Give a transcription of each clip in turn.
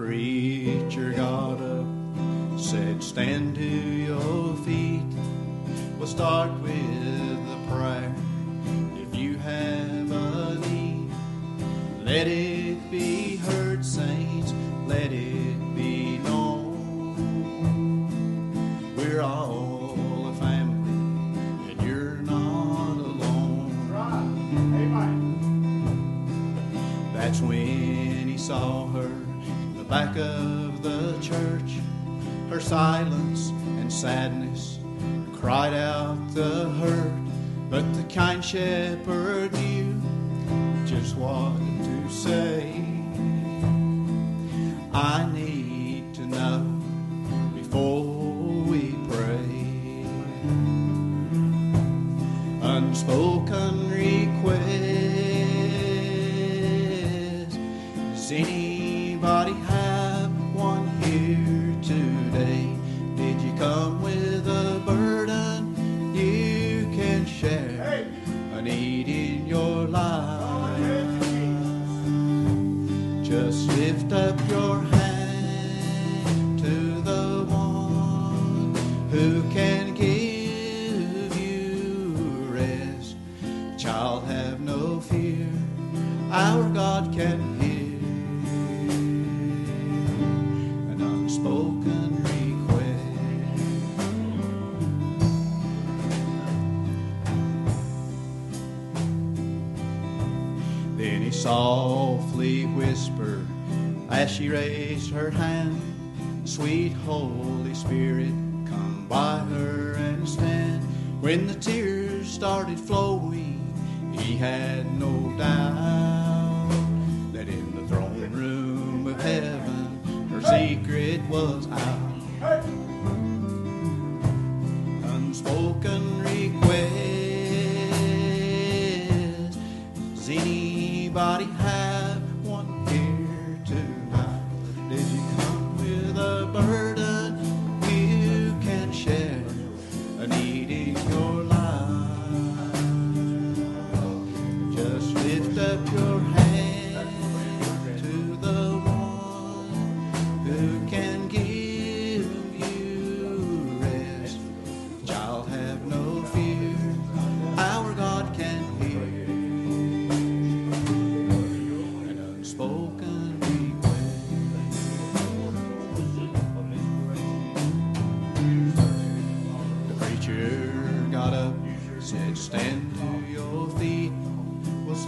preacher got up, said, Stand to your feet. We'll start with the prayer. If you have a need, let it be heard, saints. Let it be known. We're all a family, and you're not alone. That's when he saw her back of the church. Her silence and sadness cried out the hurt, but the kind shepherd knew just what to say. I need to know before we pray. Unspoken request. Does anybody Need in your softly whispered as she raised her hand, Sweet Holy Spirit, come by her and stand. When the tears started flowing, he had no doubt that in the throne room of heaven, her secret was out. Unspoken request. Anybody have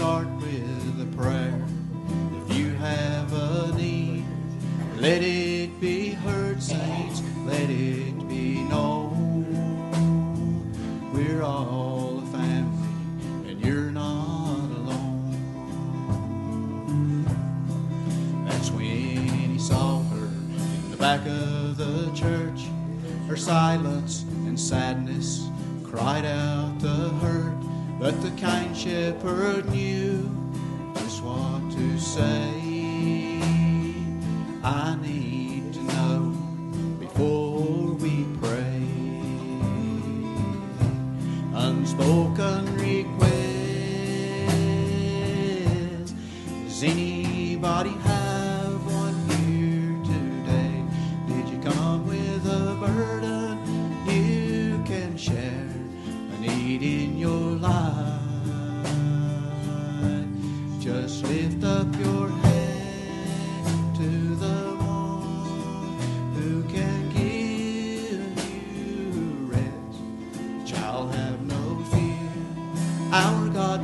start with a prayer. If you have a need, let it be heard, saints. Let it be known. We're all a family, and you're not alone. That's when he saw her in the back of the church. Her silence and sadness cried out the hurt, but the kind shepherd knew just what to say. I need to know before we pray. Unspoken request. Does anybody have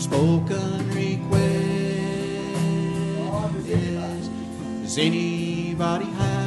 Unspoken request. Does anybody have